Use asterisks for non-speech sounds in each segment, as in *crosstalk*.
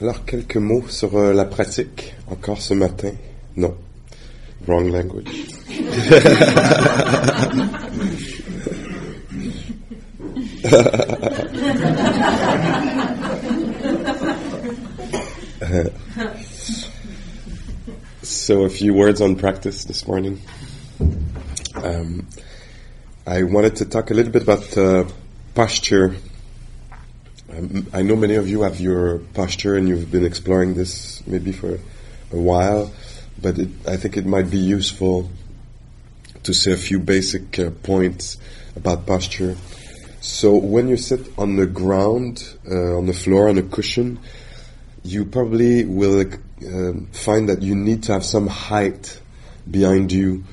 Alors, quelques mots sur euh, la pratique, encore ce matin. Non. Wrong language. *laughs* so, a few words on practice this morning. Um, I wanted to talk a little bit about uh, posture. I know many of you have your posture and you've been exploring this maybe for a while, but it, I think it might be useful to say a few basic uh, points about posture. So, when you sit on the ground, uh, on the floor, on a cushion, you probably will uh, find that you need to have some height behind you.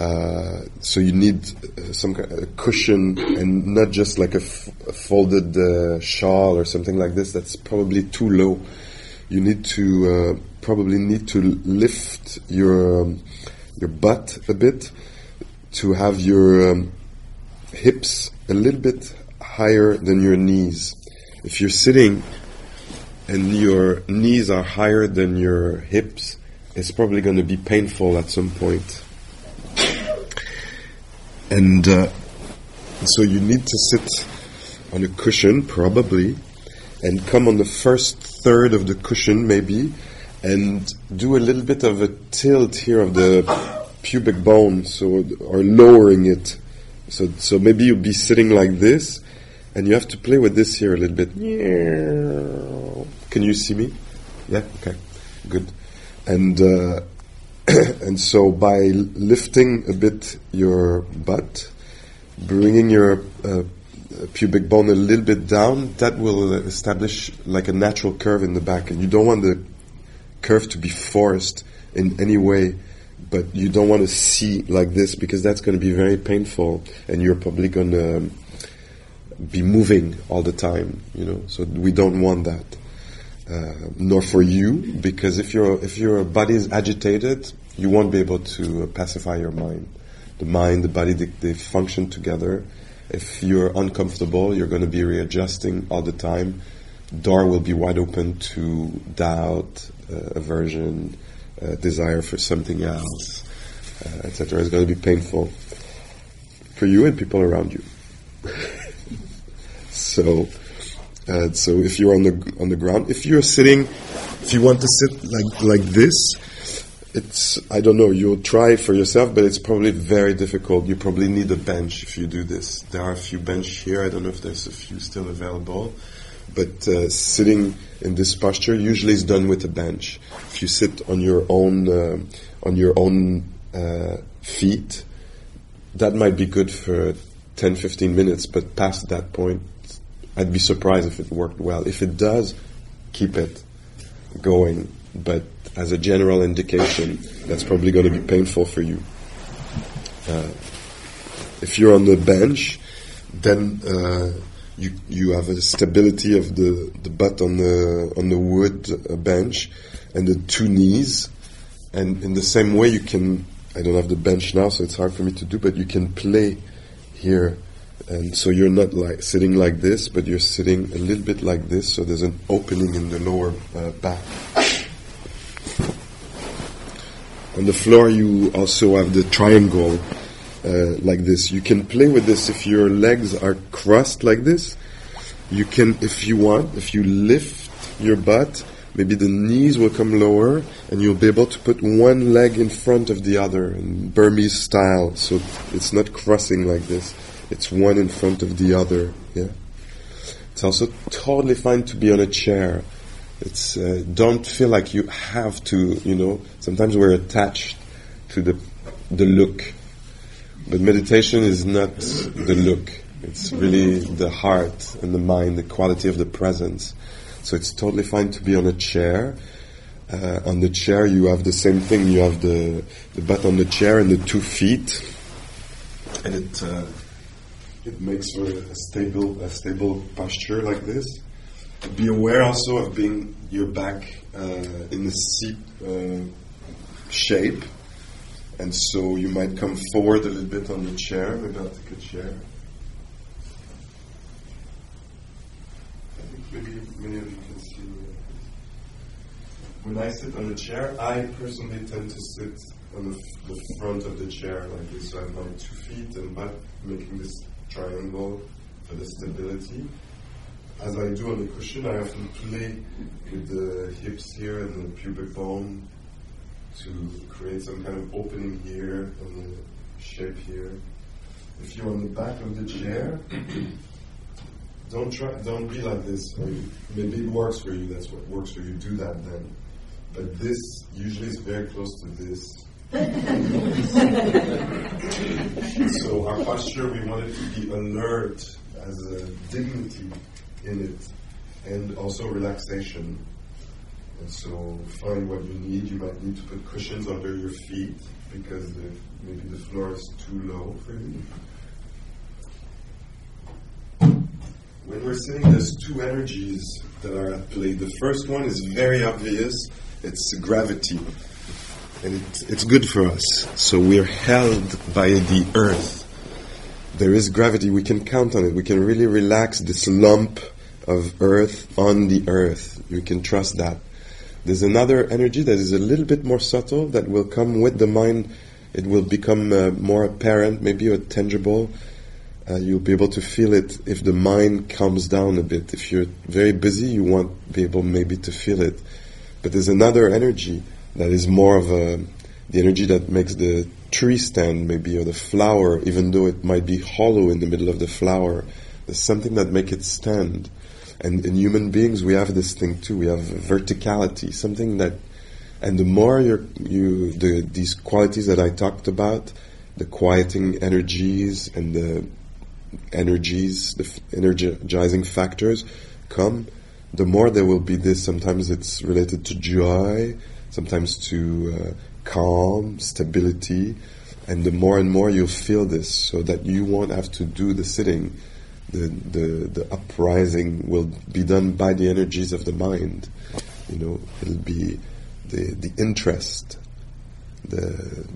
Uh, so you need uh, some kind of cushion and not just like a, f- a folded uh, shawl or something like this. That's probably too low. You need to uh, probably need to lift your um, your butt a bit to have your um, hips a little bit higher than your knees. If you're sitting and your knees are higher than your hips, it's probably going to be painful at some point. And uh, so you need to sit on a cushion, probably, and come on the first third of the cushion, maybe, and do a little bit of a tilt here of the pubic bone, so or lowering it. So, so maybe you'll be sitting like this, and you have to play with this here a little bit. Can you see me? Yeah. Okay. Good. And uh, *coughs* and so by lifting a bit your butt, bringing your uh, pubic bone a little bit down, that will establish like a natural curve in the back. And you don't want the curve to be forced in any way, but you don't want to see like this because that's going to be very painful, and you're probably going to be moving all the time. You know, so we don't want that. Uh, nor for you, because if your if your body is agitated, you won't be able to uh, pacify your mind. The mind, the body, they, they, function together. If you're uncomfortable, you're going to be readjusting all the time. Door will be wide open to doubt, uh, aversion, uh, desire for something else, uh, etc. It's going to be painful for you and people around you. *laughs* so. Uh, so if you're on the on the ground, if you're sitting, if you want to sit like like this, it's I don't know. You'll try for yourself, but it's probably very difficult. You probably need a bench if you do this. There are a few bench here. I don't know if there's a few still available, but uh, sitting in this posture usually is done with a bench. If you sit on your own uh, on your own uh, feet, that might be good for 10, 15 minutes. But past that point, I'd be surprised if it worked well. If it does, keep it going. But as a general indication, that's probably going to be painful for you. Uh, if you're on the bench, then uh, you you have a stability of the, the butt on the on the wood uh, bench and the two knees, and in the same way you can. I don't have the bench now, so it's hard for me to do, but you can play here and so you're not like sitting like this, but you're sitting a little bit like this. So there's an opening in the lower uh, back. On the floor, you also have the triangle uh, like this. You can play with this if your legs are crossed like this. You can, if you want, if you lift your butt, maybe the knees will come lower, and you'll be able to put one leg in front of the other in Burmese style. So it's not crossing like this it's one in front of the other. Yeah. It's also totally fine to be on a chair. It's uh, don't feel like you have to. You know, sometimes we're attached to the the look, but meditation is not the look. It's really the heart and the mind, the quality of the presence. So it's totally fine to be on a chair. Uh, on the chair, you have the same thing. You have the, the butt on the chair and the two feet, and it uh, it makes for a stable a stable posture like this. Be aware also of being your back uh, in the seat uh, shape, and so you might come forward a little bit on the chair. Maybe I'll take a chair. I think maybe many of you can see. When I sit on a chair, I personally tend to sit on the, the front of the chair like this. So I have my two feet and butt making this triangle for the stability. As I do on the cushion, I often play with the hips here and the pubic bone to create some kind of opening here and the shape here. If you're on the back of the chair, *coughs* don't try, don't be like this. Maybe it works for you. That's what works for you. Do that then. But this usually is very close to this. So our posture, we want it to be alert as a dignity in it, and also relaxation. And so find what you need. You might need to put cushions under your feet because the, maybe the floor is too low for you. When we're sitting, there's two energies that are at play. The first one is very obvious. It's gravity and it, it's good for us. So we're held by the earth. There is gravity, we can count on it. We can really relax this lump of earth on the earth. You can trust that. There's another energy that is a little bit more subtle that will come with the mind. It will become uh, more apparent, maybe or tangible. Uh, you'll be able to feel it if the mind calms down a bit. If you're very busy, you won't be able maybe to feel it. But there's another energy that is more of a the energy that makes the tree stand maybe or the flower even though it might be hollow in the middle of the flower there's something that makes it stand. And in human beings we have this thing too. We have verticality something that and the more you you the these qualities that I talked about the quieting energies and the energies the energizing factors come the more there will be this. Sometimes it's related to joy sometimes to uh, calm, stability, and the more and more you'll feel this, so that you won't have to do the sitting. The, the, the uprising will be done by the energies of the mind. You know, it'll be the, the interest, the,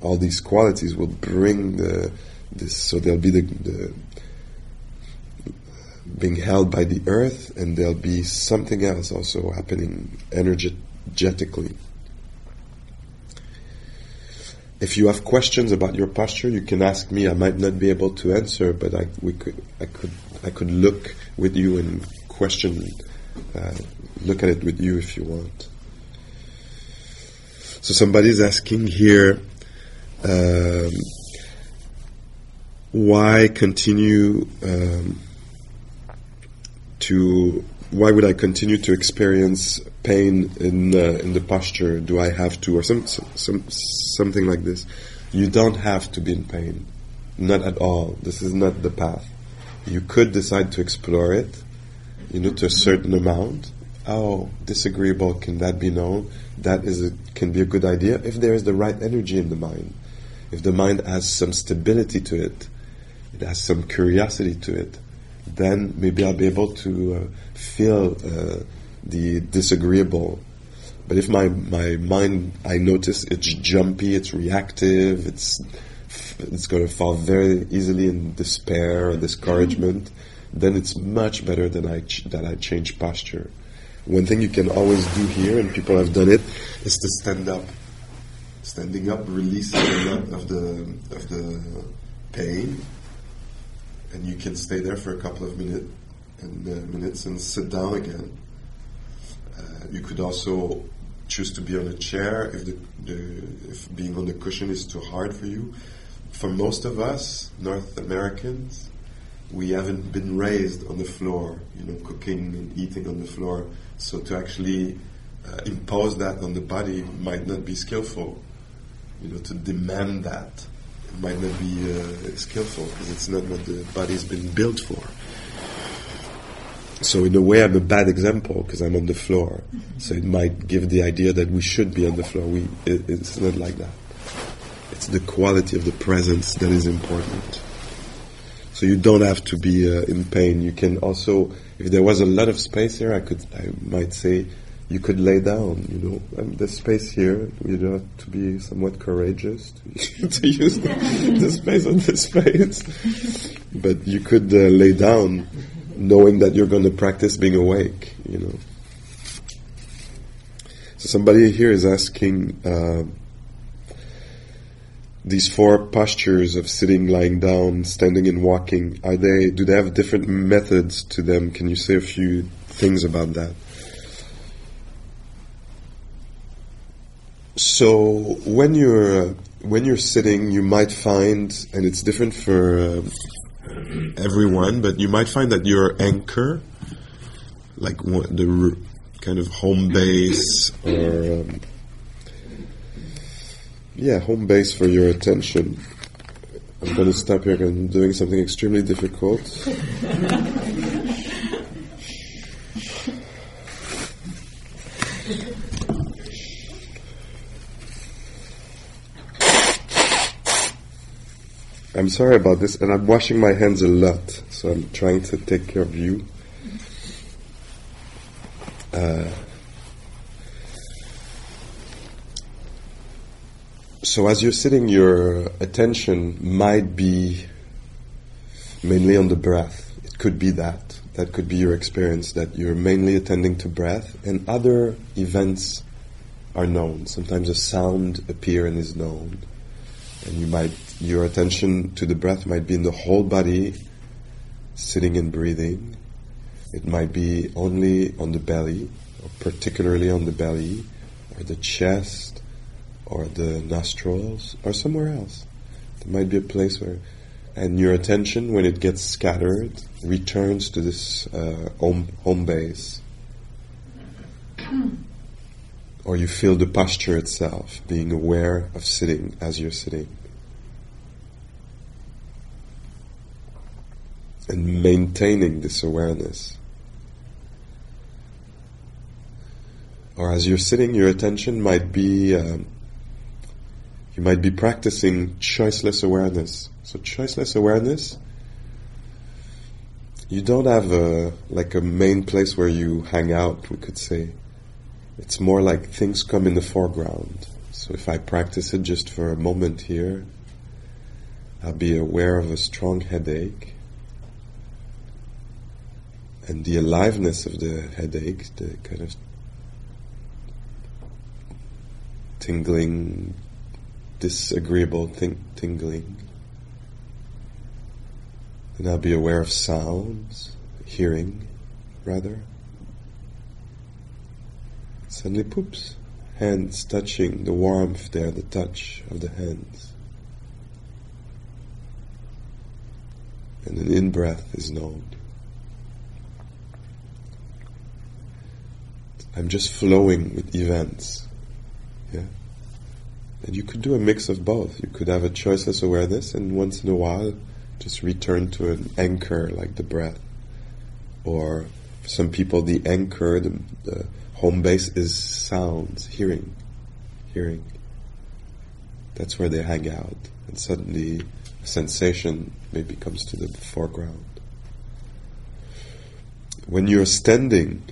all these qualities will bring the, this, so there'll be the, the being held by the earth, and there'll be something else also happening energetic energetically. If you have questions about your posture, you can ask me. I might not be able to answer, but I, we could, I could, I could look with you and question, uh, look at it with you if you want. So somebody's asking here, um, why continue um, to why would I continue to experience pain in uh, in the posture? Do I have to, or some, some something like this? You don't have to be in pain, not at all. This is not the path. You could decide to explore it, you know, to a certain amount. Oh, disagreeable. Can that be known? That is a, can be a good idea if there is the right energy in the mind. If the mind has some stability to it, it has some curiosity to it then maybe I'll be able to uh, feel uh, the disagreeable. But if my, my mind, I notice it's jumpy, it's reactive, it's it's going to fall very easily in despair or discouragement, then it's much better than I ch- that I change posture. One thing you can always do here, and people have done it, is to stand up. Standing up releases a lot of the of the pain and you can stay there for a couple of minutes and uh, minutes and sit down again. Uh, you could also choose to be on a chair if the, the, if being on the cushion is too hard for you. For most of us North Americans, we haven't been raised on the floor, you know, cooking and eating on the floor. So to actually uh, impose that on the body might not be skillful. You know, to demand that might not be uh, skillful because it's not what the body's been built for. So in a way, I'm a bad example because I'm on the floor. So it might give the idea that we should be on the floor. We, it, it's not like that. It's the quality of the presence that is important. So you don't have to be uh, in pain. You can also, if there was a lot of space here, I could, I might say, you could lay down. You know, um, the space here. You don't have to be somewhat courageous to, *laughs* to use the, the, space on the space. But you could uh, lay down, knowing that you're going to practice being awake. You know. So somebody here is asking. Uh, these four postures of sitting, lying down, standing, and walking, are they? Do they have different methods to them? Can you say a few things about that? So when you're when you're sitting, you might find, and it's different for uh, everyone, but you might find that your anchor, like the kind of home base or um, yeah, home base for your attention. I'm going to stop here I'm doing something extremely difficult. *laughs* I'm sorry about this, and I'm washing my hands a lot, so I'm trying to take care of you. Uh, So as you're sitting, your attention might be mainly on the breath. It could be that. That could be your experience, that you're mainly attending to breath, and other events are known. Sometimes a sound appear and is known. And you might, your attention to the breath might be in the whole body, sitting and breathing. It might be only on the belly, or particularly on the belly, or the chest, or the nostrils or somewhere else. There might be a place where, and your attention, when it gets scattered, returns to this uh, home, home base. or you feel the posture itself, being aware of sitting as you're sitting. And maintaining this awareness. Or as you're sitting, your attention might be um, you might be practicing choiceless awareness. So choiceless awareness, you don't have a like a main place where you hang out, we could say. It's more like things come in the foreground. So if I practice it just for a moment here, I'll be aware of a strong headache and the aliveness of the headache, the kind of tingling, disagreeable ting- tingling. And I'll be aware of sounds, hearing, rather. Suddenly, poops, hands touching, the warmth there, the touch of the hands. And an in breath is known. I'm just flowing with events. Yeah. And you could do a mix of both. You could have a choiceless awareness and once in a while just return to an anchor like the breath. Or for some people, the anchor, the, the home base is sounds, hearing, hearing. That's where they hang out. And suddenly a sensation maybe comes to the foreground. When you're standing,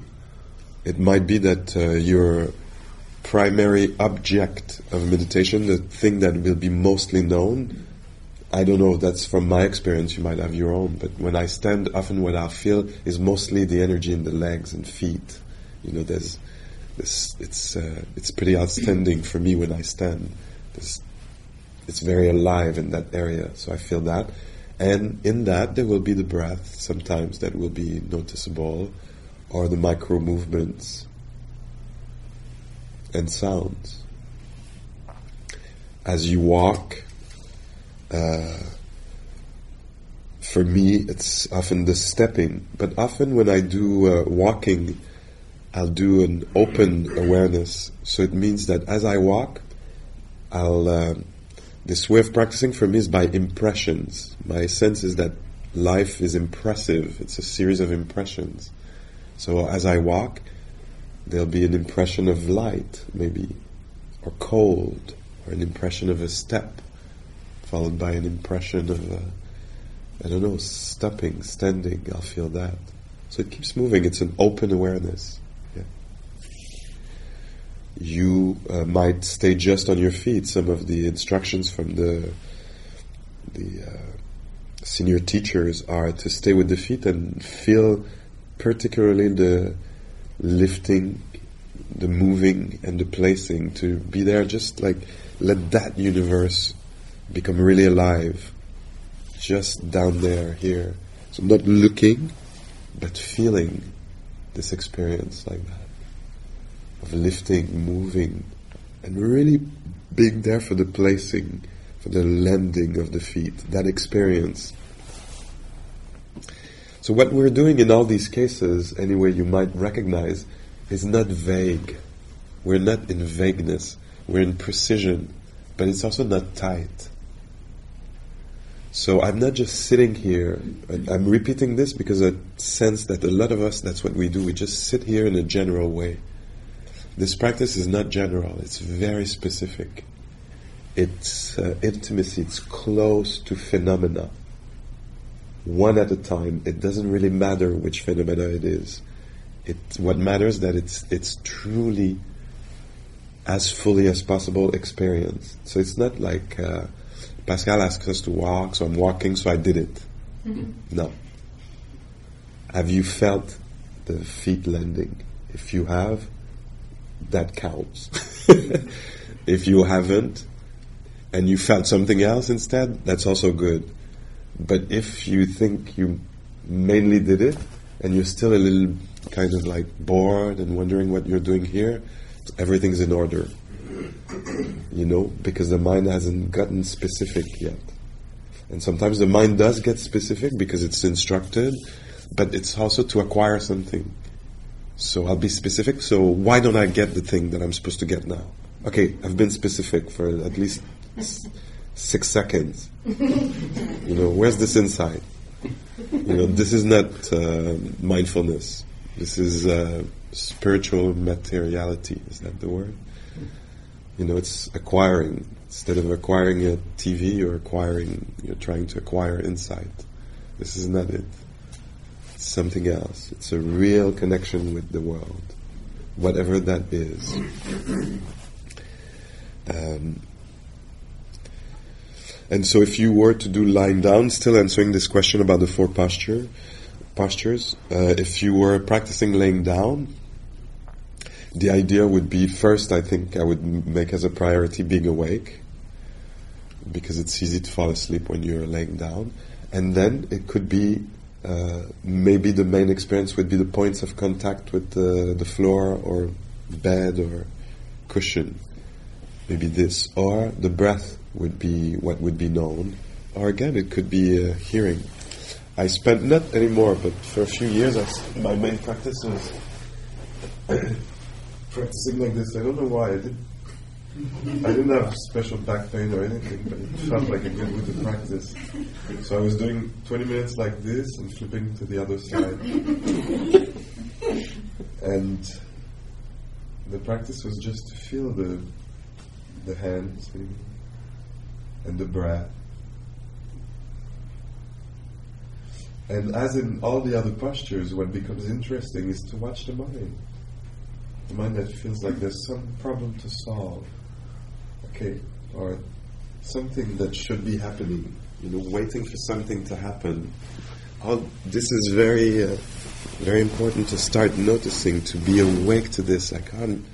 it might be that uh, you're primary object of meditation, the thing that will be mostly known. I don't know, that's from my experience, you might have your own, but when I stand, often what I feel is mostly the energy in the legs and feet. You know, there's this, it's, uh, it's pretty outstanding for me when I stand. This, it's very alive in that area, so I feel that. And in that, there will be the breath sometimes that will be noticeable, or the micro movements, and sounds. As you walk, uh, for me, it's often the stepping, but often when I do uh, walking, I'll do an open awareness. So it means that as I walk, I'll uh, this way of practicing for me is by impressions. My sense is that life is impressive. It's a series of impressions. So as I walk, there'll be an impression of light, maybe, or cold, or an impression of a step, followed by an impression of, I don't know, stepping, standing. I'll feel that. So it keeps moving. It's an open awareness. Yeah. You uh, might stay just on your feet. Some of the instructions from the the uh, senior teachers are to stay with the feet and feel particularly the lifting, the moving, and the placing. To be there, just like let that universe become really alive, just down there, here. So not looking, but feeling this experience like that of lifting, moving, and really being there for the placing, for the landing of the feet, that experience. So, what we're doing in all these cases, anyway, you might recognize, is not vague. We're not in vagueness, we're in precision, but it's also not tight. So I'm not just sitting here. I'm repeating this because I sense that a lot of us, that's what we do. We just sit here in a general way. This practice is not general, it's very specific. It's uh, intimacy, it's close to phenomena. One at a time. It doesn't really matter which phenomena it is. It, what matters that it's, it's truly as fully as possible experienced. So it's not like, uh, Pascal asks us to walk, so I'm walking, so I did it. Mm-hmm. No. Have you felt the feet landing? If you have, that counts. *laughs* if you haven't, and you felt something else instead, that's also good. But if you think you mainly did it, and you're still a little kind of like bored and wondering what you're doing here, everything's in order you know, because the mind hasn't gotten specific yet. And sometimes the mind does get specific because it's instructed, but it's also to acquire something. So I'll be specific. So why don't I get the thing that I'm supposed to get now? Okay, I've been specific for at least *laughs* six seconds. *laughs* you know, where's this insight? You know, this is not uh, mindfulness. This is uh, spiritual materiality. Is that the word? you know, it's acquiring instead of acquiring a TV or acquiring, you're trying to acquire insight. This is not it. It's something else. It's a real connection with the world, whatever that is. Um, and so, if you were to do lying down, still answering this question about the four posture postures, uh, if you were practicing laying down, the idea would be first, I think I would make as a priority being awake, because it's easy to fall asleep when you're laying down. And then it could be uh, maybe the main experience would be the points of contact with the, the floor or bed or cushion. Maybe this. Or the breath would be what would be known. Or again, it could be uh, hearing. I spent, not anymore, but for a few years, my main practice was *coughs* practicing like this. I don't know why I did. I didn't have special back pain or anything, but it felt like a good way to practice. So I was doing 20 minutes like this and flipping to the other side. and the practice was just to feel the the hands and the breath. And as in all the other postures, what becomes interesting is to watch the mind the mind that feels like there's some problem to solve, okay, or something that should be happening, you know, waiting for something to happen. All this is very, uh, very important to start noticing, to be awake to this. Like I'm,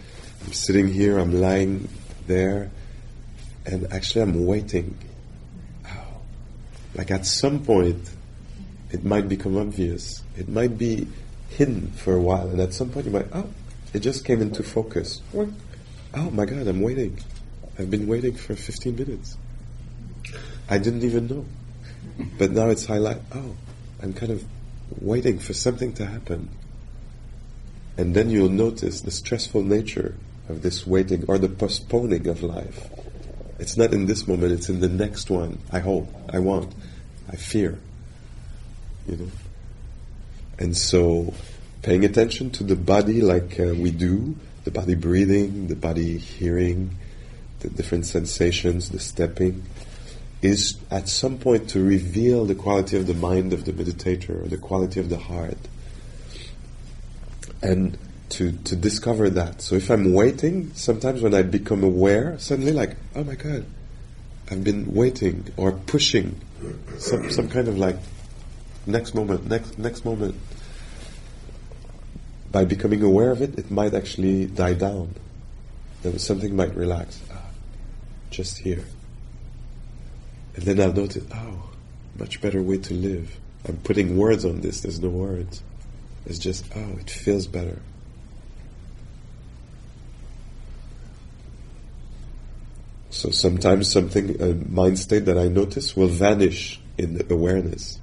I'm sitting here, I'm lying there, and actually I'm waiting. Oh. Like at some point, it might become obvious. It might be hidden for a while, and at some point you might, oh, it just came into focus. Oh my God, I'm waiting. I've been waiting for 15 minutes. I didn't even know. But now it's highlight. Oh, I'm kind of waiting for something to happen. And then you'll notice the stressful nature of this waiting or the postponing of life. It's not in this moment, it's in the next one. I hope, I want, I fear. You know? And so, paying attention to the body like uh, we do, the body breathing, the body hearing, the different sensations, the stepping, is at some point to reveal the quality of the mind of the meditator or the quality of the heart. And to, to discover that. So if I'm waiting, sometimes when I become aware, suddenly like, oh my god, I've been waiting or pushing some some kind of like next moment, next next moment. By becoming aware of it, it might actually die down. Then something might relax. Ah, just here. And then I'll notice, oh, much better way to live. I'm putting words on this, there's no words. It's just, oh, it feels better. So sometimes something, a mind state that I notice will vanish in the awareness.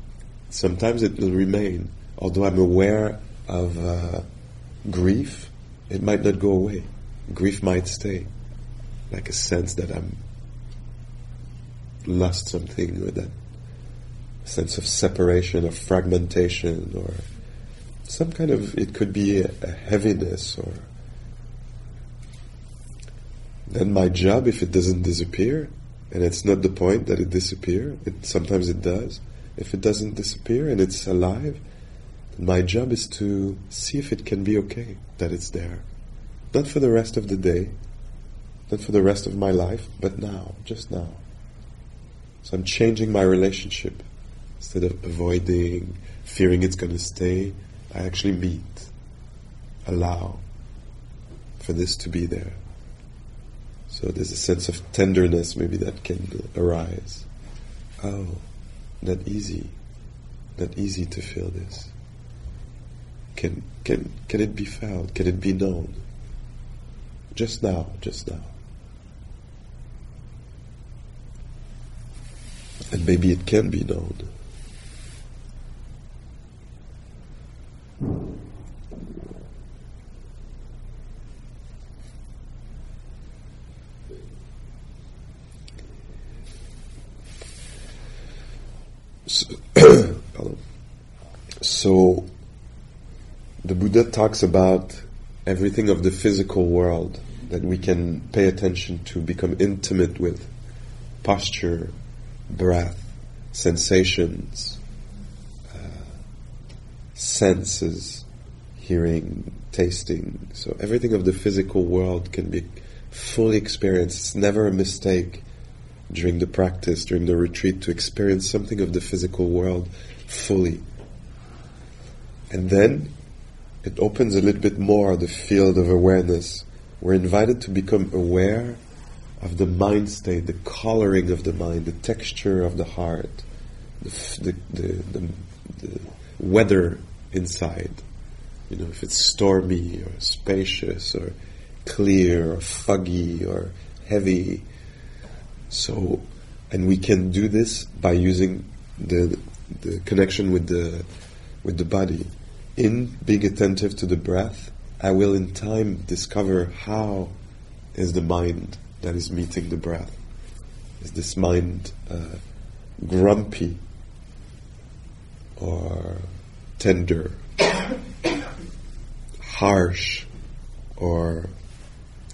Sometimes it will remain. Although I'm aware of uh, grief, it might not go away. Grief might stay. Like a sense that I'm lost something or that sense of separation or fragmentation or some kind of, it could be a, a heaviness or then my job, if it doesn't disappear, and it's not the point that it disappear, it, sometimes it does. If it doesn't disappear and it's alive, my job is to see if it can be okay that it's there. Not for the rest of the day, not for the rest of my life, but now, just now. So I'm changing my relationship. Instead of avoiding, fearing it's going to stay, I actually meet, allow for this to be there. So there's a sense of tenderness maybe that can arise. Oh, not easy, not easy to feel this. Can can can it be felt? Can it be known? Just now, just now. And maybe it can be known. So, *clears throat* so, the Buddha talks about everything of the physical world that we can pay attention to, become intimate with posture, breath, sensations, uh, senses, hearing, tasting. So everything of the physical world can be fully experienced. It's never a mistake during the practice, during the retreat, to experience something of the physical world fully. And then it opens a little bit more the field of awareness. We're invited to become aware of the mind state, the coloring of the mind, the texture of the heart, the, the, the, the weather inside. You know, if it's stormy or spacious or clear or foggy or heavy so, and we can do this by using the the connection with the with the body. In being attentive to the breath, I will in time discover how is the mind that is meeting the breath. Is this mind uh, grumpy or tender, *coughs* harsh or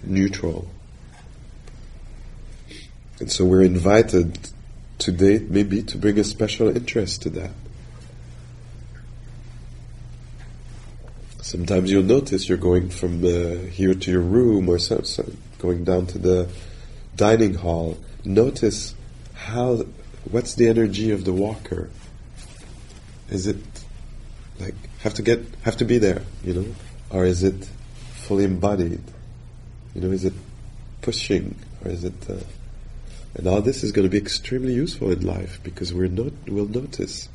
neutral? And so we're invited today, maybe, to bring a special interest to that. Sometimes you'll notice you're going from uh, here to your room or so, so going down to the dining hall. Notice how, what's the energy of the walker? Is it like have to get have to be there, you know, or is it fully embodied? You know, is it pushing or is it? Uh, and all this is going to be extremely useful in life because we're not, we'll notice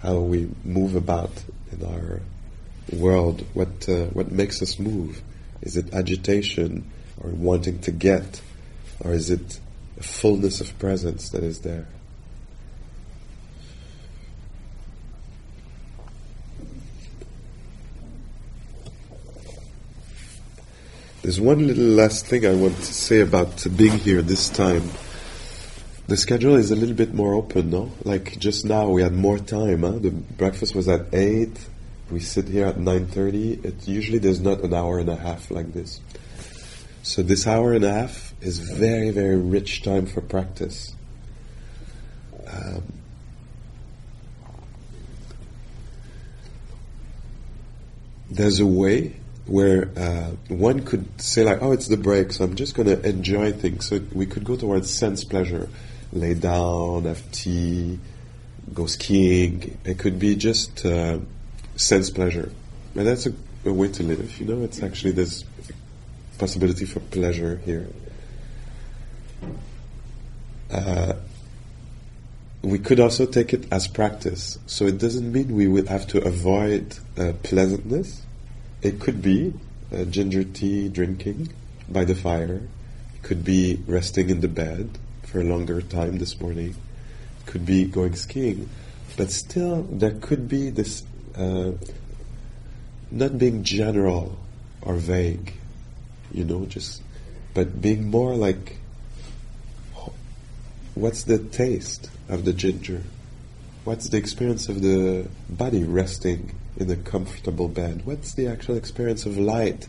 how we move about in our world, what, uh, what makes us move. Is it agitation or wanting to get, or is it a fullness of presence that is there? There's one little last thing I want to say about being here this time. The schedule is a little bit more open, no? Like just now, we had more time. Huh? The breakfast was at eight. We sit here at nine thirty. It usually there's not an hour and a half like this. So this hour and a half is very, very rich time for practice. Um, there's a way where uh, one could say like, oh, it's the break, so I'm just going to enjoy things. So we could go towards sense pleasure, lay down, have tea, go skiing. It could be just uh, sense pleasure, and that's a, a, way to live. You know, it's actually there's possibility for pleasure here. Uh, we could also take it as practice. So it doesn't mean we would have to avoid uh, pleasantness. It could be uh, ginger tea drinking by the fire. It could be resting in the bed for a longer time this morning. It could be going skiing. But still, there could be this uh, not being general or vague, you know, just, but being more like what's the taste of the ginger? What's the experience of the body resting in a comfortable bed? What's the actual experience of light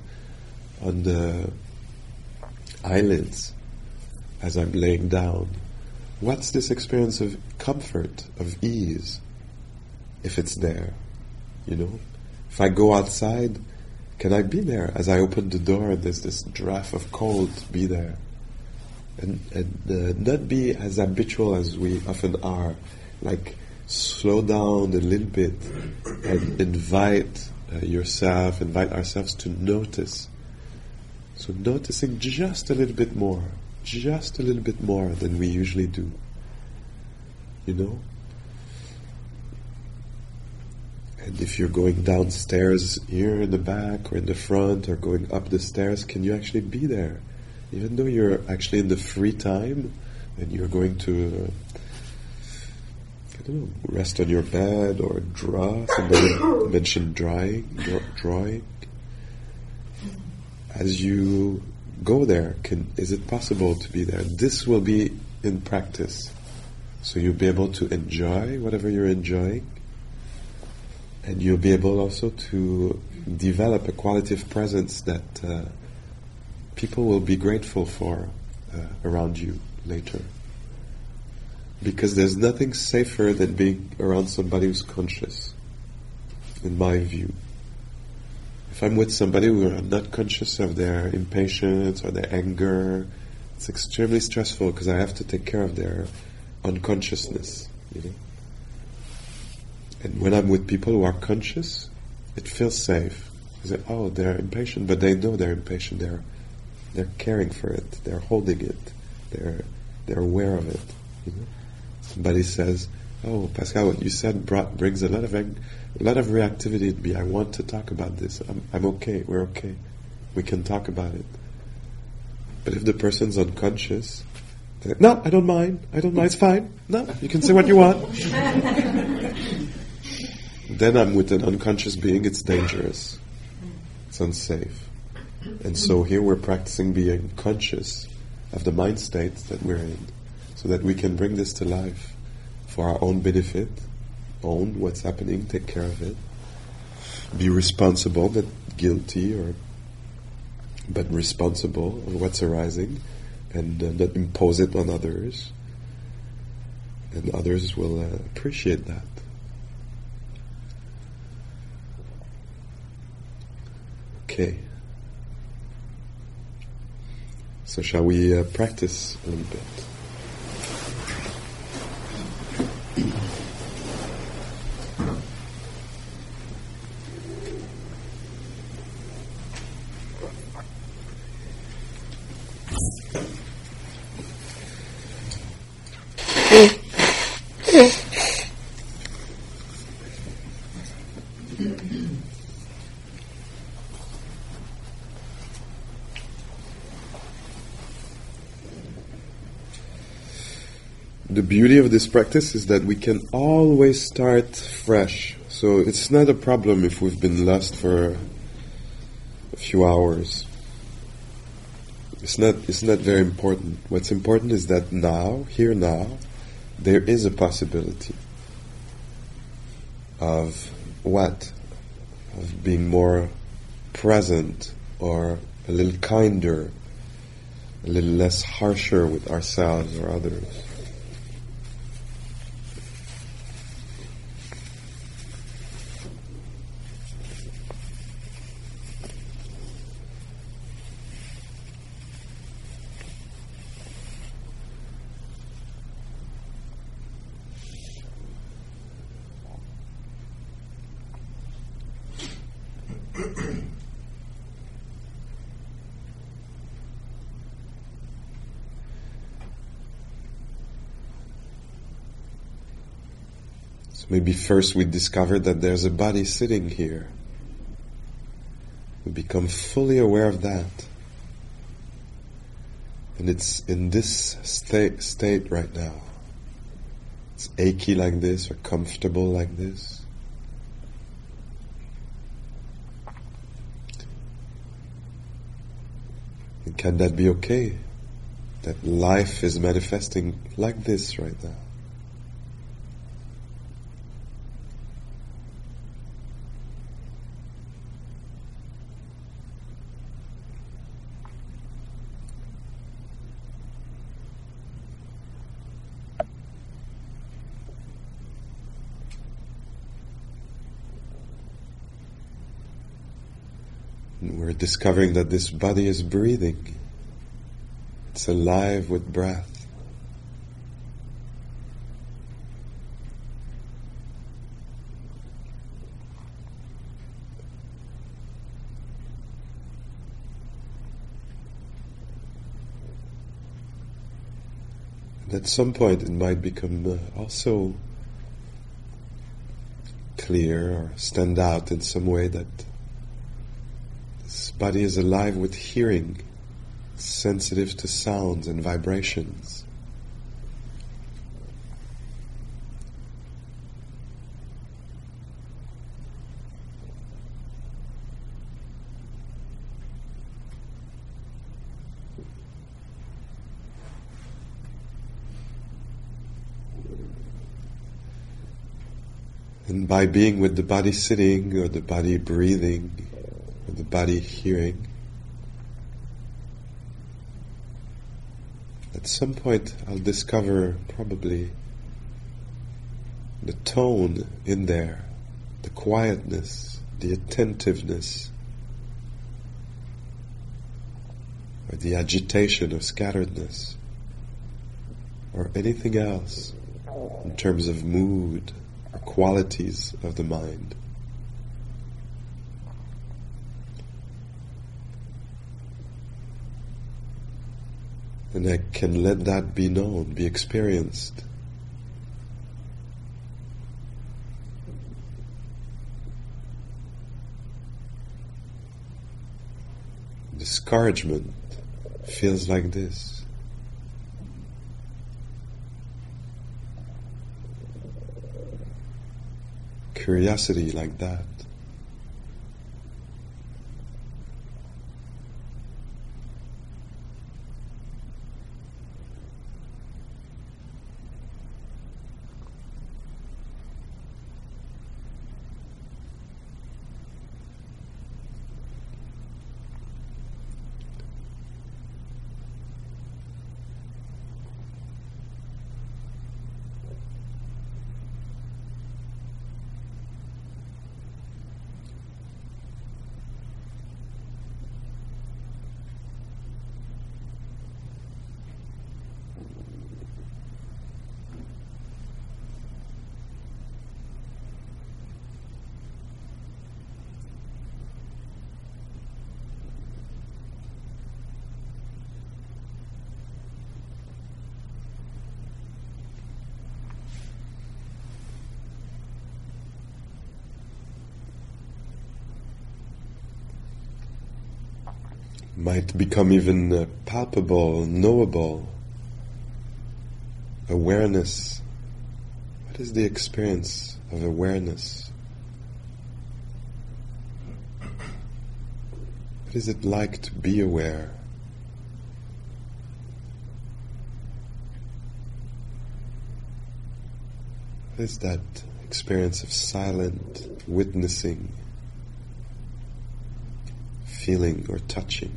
on the eyelids as I'm laying down? What's this experience of comfort, of ease, if it's there? You know? If I go outside, can I be there as I open the door there's this draft of cold be there? and, and uh, not be as habitual as we often are. Like slow down a little bit and invite uh, yourself, invite ourselves to notice. So noticing just a little bit more, just a little bit more than we usually do. You know? And if you're going downstairs here in the back or in the front or going up the stairs, can you actually be there? even though you're actually in the free time and you're going to, uh, I don't know, rest on your bed or draw. Somebody *coughs* mentioned drawing, drawing. As you go there, can is it possible to be there? This will be in practice, so you'll be able to enjoy whatever you're enjoying, and you'll be able also to develop a quality of presence that. Uh, people will be grateful for uh, around you later. Because there's nothing safer than being around somebody who's conscious, in my view. If I'm with somebody who are not conscious of their impatience or their anger, it's extremely stressful because I have to take care of their unconsciousness, you know. And when I'm with people who are conscious, it feels safe. I say, oh, they're impatient, but they know they're impatient. They're they're caring for it. They're holding it. They're they're aware of it. You know? Somebody says, "Oh, Pascal, what you said brought, brings a lot of a lot of reactivity to me. I want to talk about this. I'm, I'm okay. We're okay. We can talk about it." But if the person's unconscious, no, I don't mind. I don't mind. It's fine. No, you can say what you want. *laughs* then I'm with an unconscious being. It's dangerous. It's unsafe. And so here we're practicing being conscious of the mind state that we're in so that we can bring this to life for our own benefit, own what's happening, take care of it, be responsible, not guilty or but responsible of what's arising and uh, not impose it on others. And others will uh, appreciate that. Okay. So shall we uh, practice a little bit? Beauty of this practice is that we can always start fresh. So it's not a problem if we've been lost for a few hours. It's not, it's not very important. What's important is that now, here now, there is a possibility of what? Of being more present or a little kinder, a little less harsher with ourselves or others. Maybe first we discover that there's a body sitting here. We become fully aware of that. And it's in this state, state right now. It's achy like this or comfortable like this. And can that be okay? That life is manifesting like this right now. And we're discovering that this body is breathing. It's alive with breath. And at some point, it might become uh, also clear or stand out in some way that body is alive with hearing, sensitive to sounds and vibrations. And by being with the body sitting or the body breathing the body hearing, at some point I'll discover probably the tone in there, the quietness, the attentiveness, or the agitation or scatteredness, or anything else in terms of mood or qualities of the mind. And I can let that be known, be experienced. Discouragement feels like this. Curiosity like that. might become even uh, palpable, knowable. Awareness. What is the experience of awareness? What is it like to be aware? What is that experience of silent witnessing? Feeling, or touching?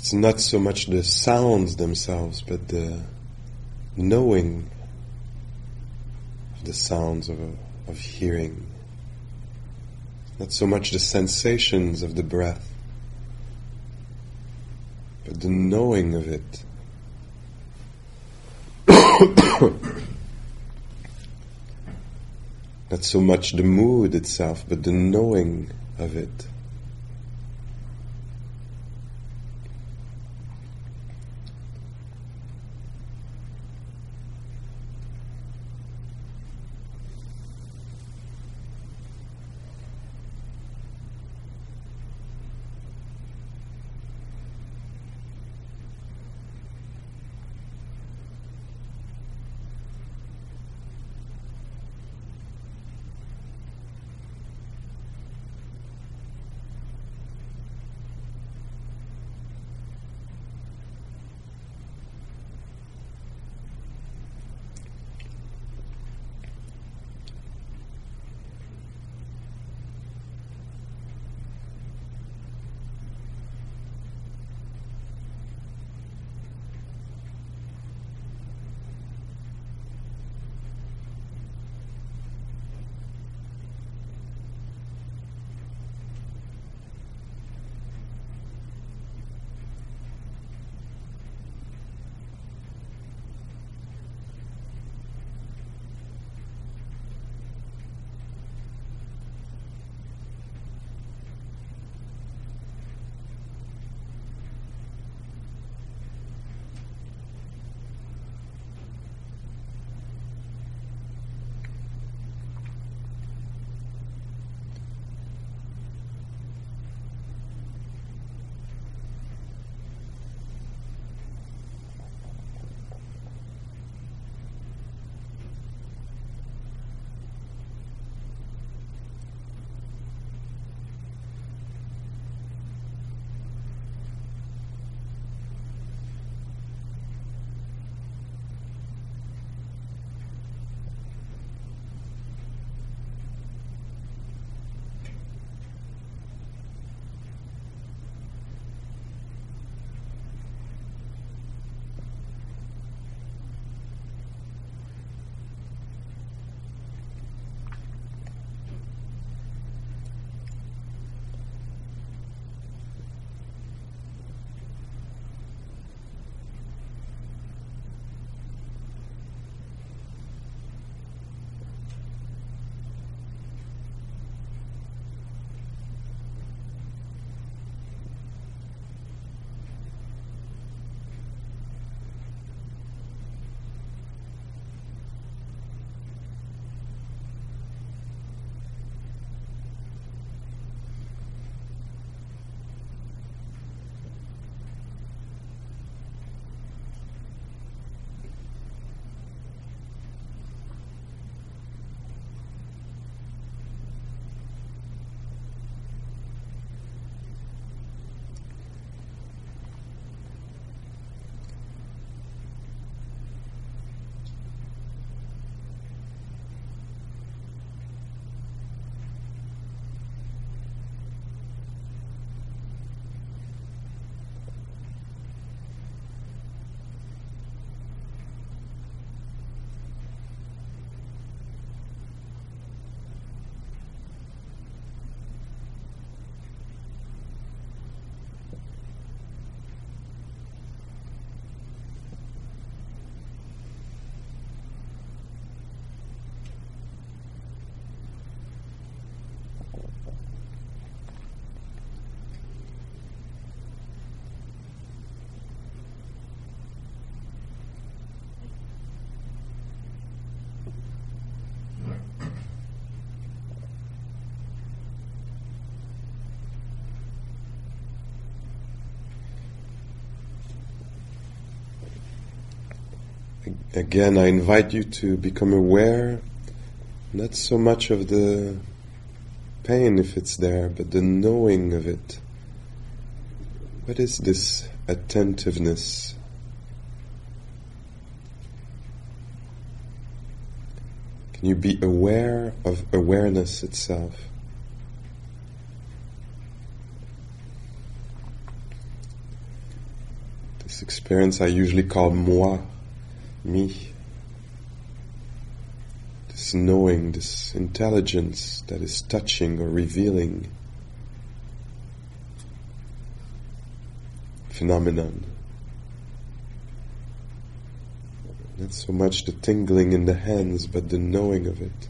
It's not so much the sounds themselves, but the knowing of the sounds of, of hearing. Not so much the sensations of the breath, but the knowing of it. *coughs* Not so much the mood itself, but the knowing of it. Again, I invite you to become aware, not so much of the pain if it's there, but the knowing of it. What is this attentiveness? Can you be aware of awareness itself? This experience I usually call moi, me. This knowing, this intelligence that is touching or revealing phenomenon. Not so much the tingling in the hands, but the knowing of it.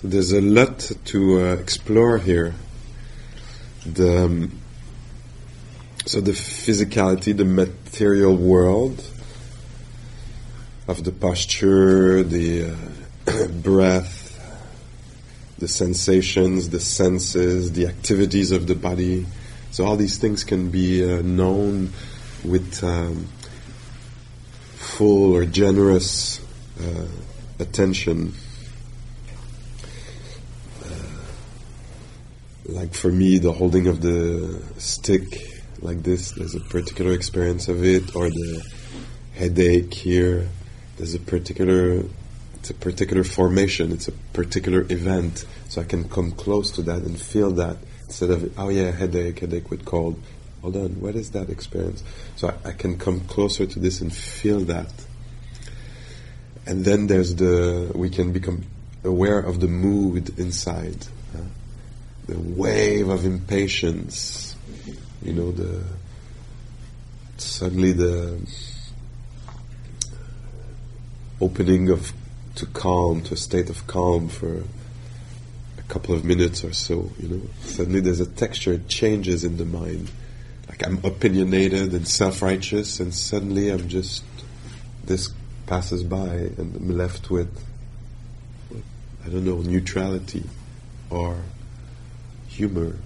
So there's a lot to uh, explore here. The um, so the physicality, the material world of the posture, the uh, *clears throat* breath, the sensations, the senses, the activities of the body. So all these things can be uh, known with um, full or generous uh, attention. Uh, like for me, the holding of the stick like this, there's a particular experience of it, or the headache here, there's a particular it's a particular formation, it's a particular event, so I can come close to that and feel that instead of oh yeah, headache, headache with cold. Hold on, what is that experience? So I, I can come closer to this and feel that. And then there's the we can become aware of the mood inside, huh? The wave of impatience. You know the suddenly the opening of to calm, to a state of calm for a couple of minutes or so, you know. Suddenly there's a texture, it changes in the mind. Like I'm opinionated and self-righteous and suddenly I'm just, this passes by and I'm left with, I don't know, neutrality or humor.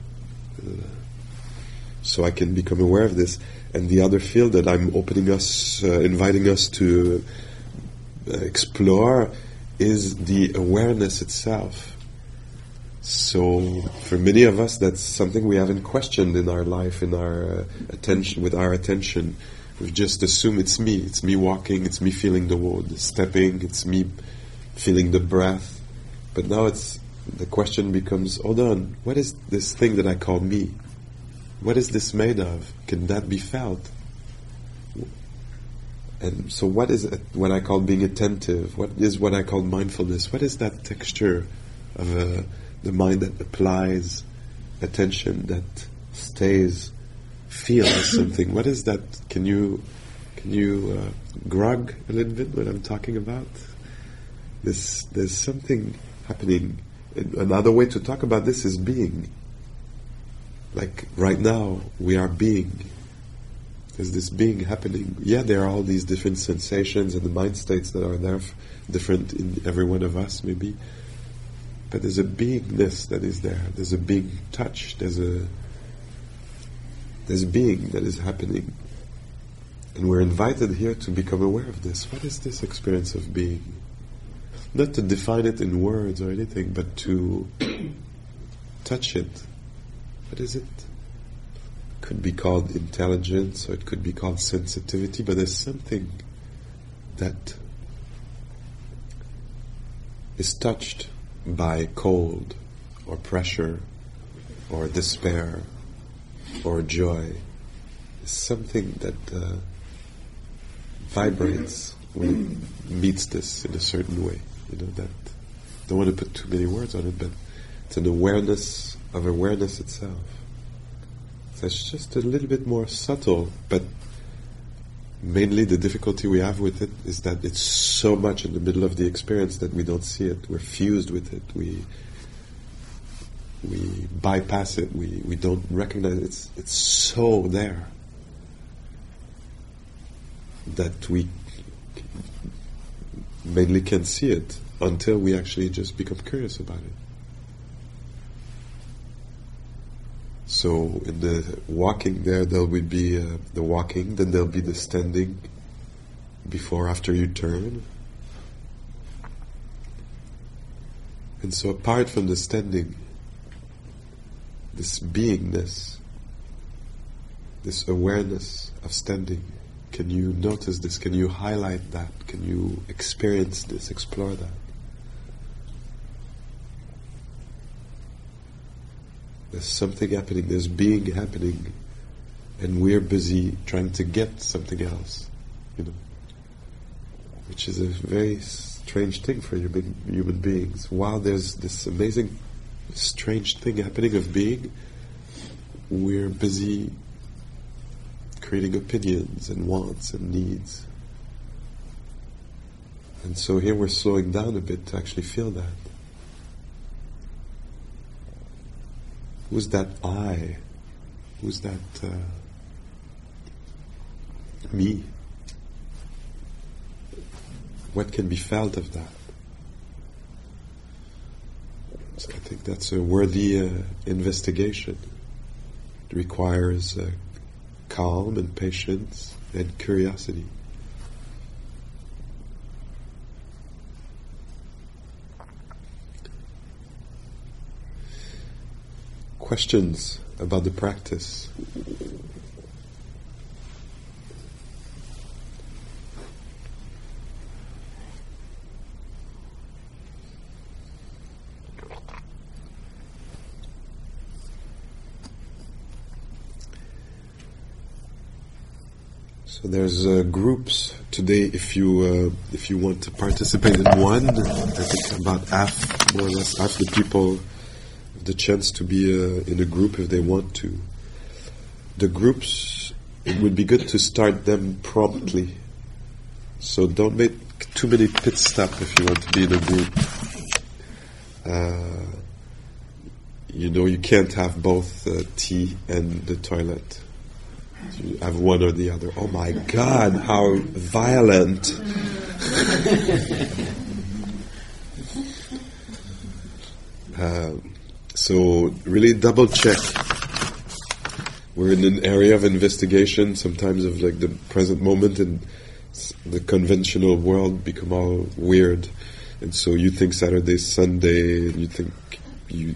So I can become aware of this. And the other field that I'm opening us, uh, inviting us to explore is the awareness itself. So, for many of us, that's something we haven't questioned in our life, in our uh, attention, with our attention. We've just assumed it's me. It's me walking. It's me feeling the wood, stepping. It's me feeling the breath. But now it's the question becomes: Hold on, what is this thing that I call me? What is this made of? Can that be felt? And so, what is what I call being attentive? What is what I call mindfulness? What is that texture of uh, the mind that applies attention, that stays, feels *coughs* something? What is that? Can you can you uh, grok a little bit what I'm talking about? This there's something happening. Another way to talk about this is being. Like right now, we are being there's this being happening. Yeah, there are all these different sensations and the mind states that are there, f- different in every one of us, maybe. But there's a beingness that is there. There's a big touch. There's a there's being that is happening, and we're invited here to become aware of this. What is this experience of being? Not to define it in words or anything, but to *clears throat* touch it. What is it? could be called intelligence or it could be called sensitivity, but there's something that is touched by cold or pressure or despair or joy. It's something that uh, vibrates when it meets this in a certain way. You know that. Don't want to put too many words on it, but it's an awareness of awareness itself that's just a little bit more subtle, but mainly the difficulty we have with it is that it's so much in the middle of the experience that we don't see it. We're fused with it. We we bypass it. We we don't recognize it. it's it's so there that we mainly can see it until we actually just become curious about it. So in the walking there, there will be uh, the walking, then there'll be the standing before, after you turn. And so apart from the standing, this beingness, this awareness of standing, can you notice this? Can you highlight that? Can you experience this, explore that? There's something happening, there's being happening, and we're busy trying to get something else, you know. Which is a very strange thing for human, human beings. While there's this amazing, strange thing happening of being, we're busy creating opinions and wants and needs. And so here we're slowing down a bit to actually feel that. Who's that I? Who's that uh, me? What can be felt of that? So I think that's a worthy uh, investigation. It requires uh, calm and patience and curiosity. Questions about the practice? There's uh, groups today. If you uh, if you want to participate in one, I think about half, more or less half the people have the chance to be uh, in a group if they want to. The groups, it would be good to start them promptly. So don't make too many pit stops if you want to be in a group. Uh, you know, you can't have both uh, tea and the toilet. Have one or the other. Oh my God, how violent! *laughs* uh, so really double check. We're in an area of investigation, sometimes of like the present moment, and the conventional world become all weird. And so you think Saturday, Sunday, you think you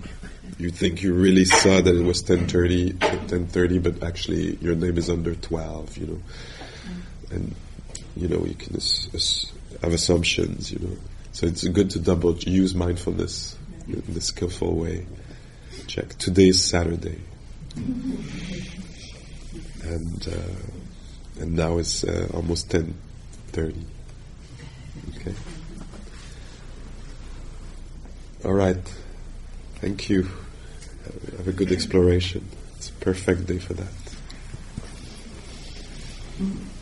you think you really saw that it was 10.30 10.30 but actually your name is under 12 you know. And you know you can ass- ass- have assumptions you know. So it's good to double use mindfulness in a skillful way. Check. Today's saturday. *laughs* And uh, and now it's uh, almost 10.30 okay. All right. Thank you have a good exploration. It's a perfect day for that. Mm.